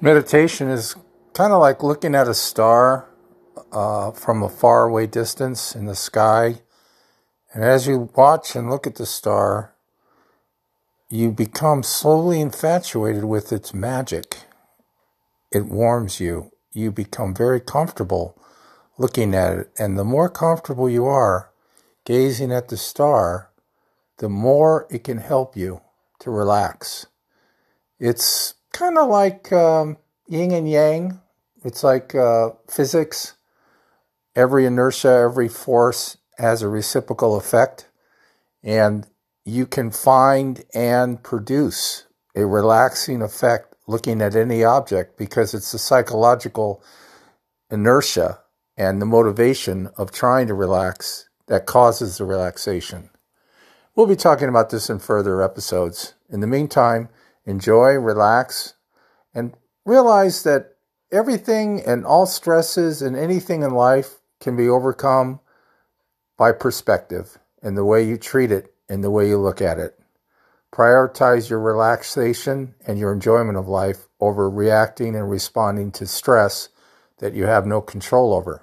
Meditation is kind of like looking at a star uh, from a faraway distance in the sky. And as you watch and look at the star, you become slowly infatuated with its magic. It warms you. You become very comfortable looking at it. And the more comfortable you are gazing at the star, the more it can help you to relax. It's kind of like um, yin and yang. It's like uh, physics. Every inertia, every force has a reciprocal effect, and you can find and produce a relaxing effect looking at any object because it's the psychological inertia and the motivation of trying to relax that causes the relaxation. We'll be talking about this in further episodes. In the meantime, enjoy, relax, and realize that everything and all stresses and anything in life can be overcome by perspective and the way you treat it and the way you look at it. Prioritize your relaxation and your enjoyment of life over reacting and responding to stress that you have no control over.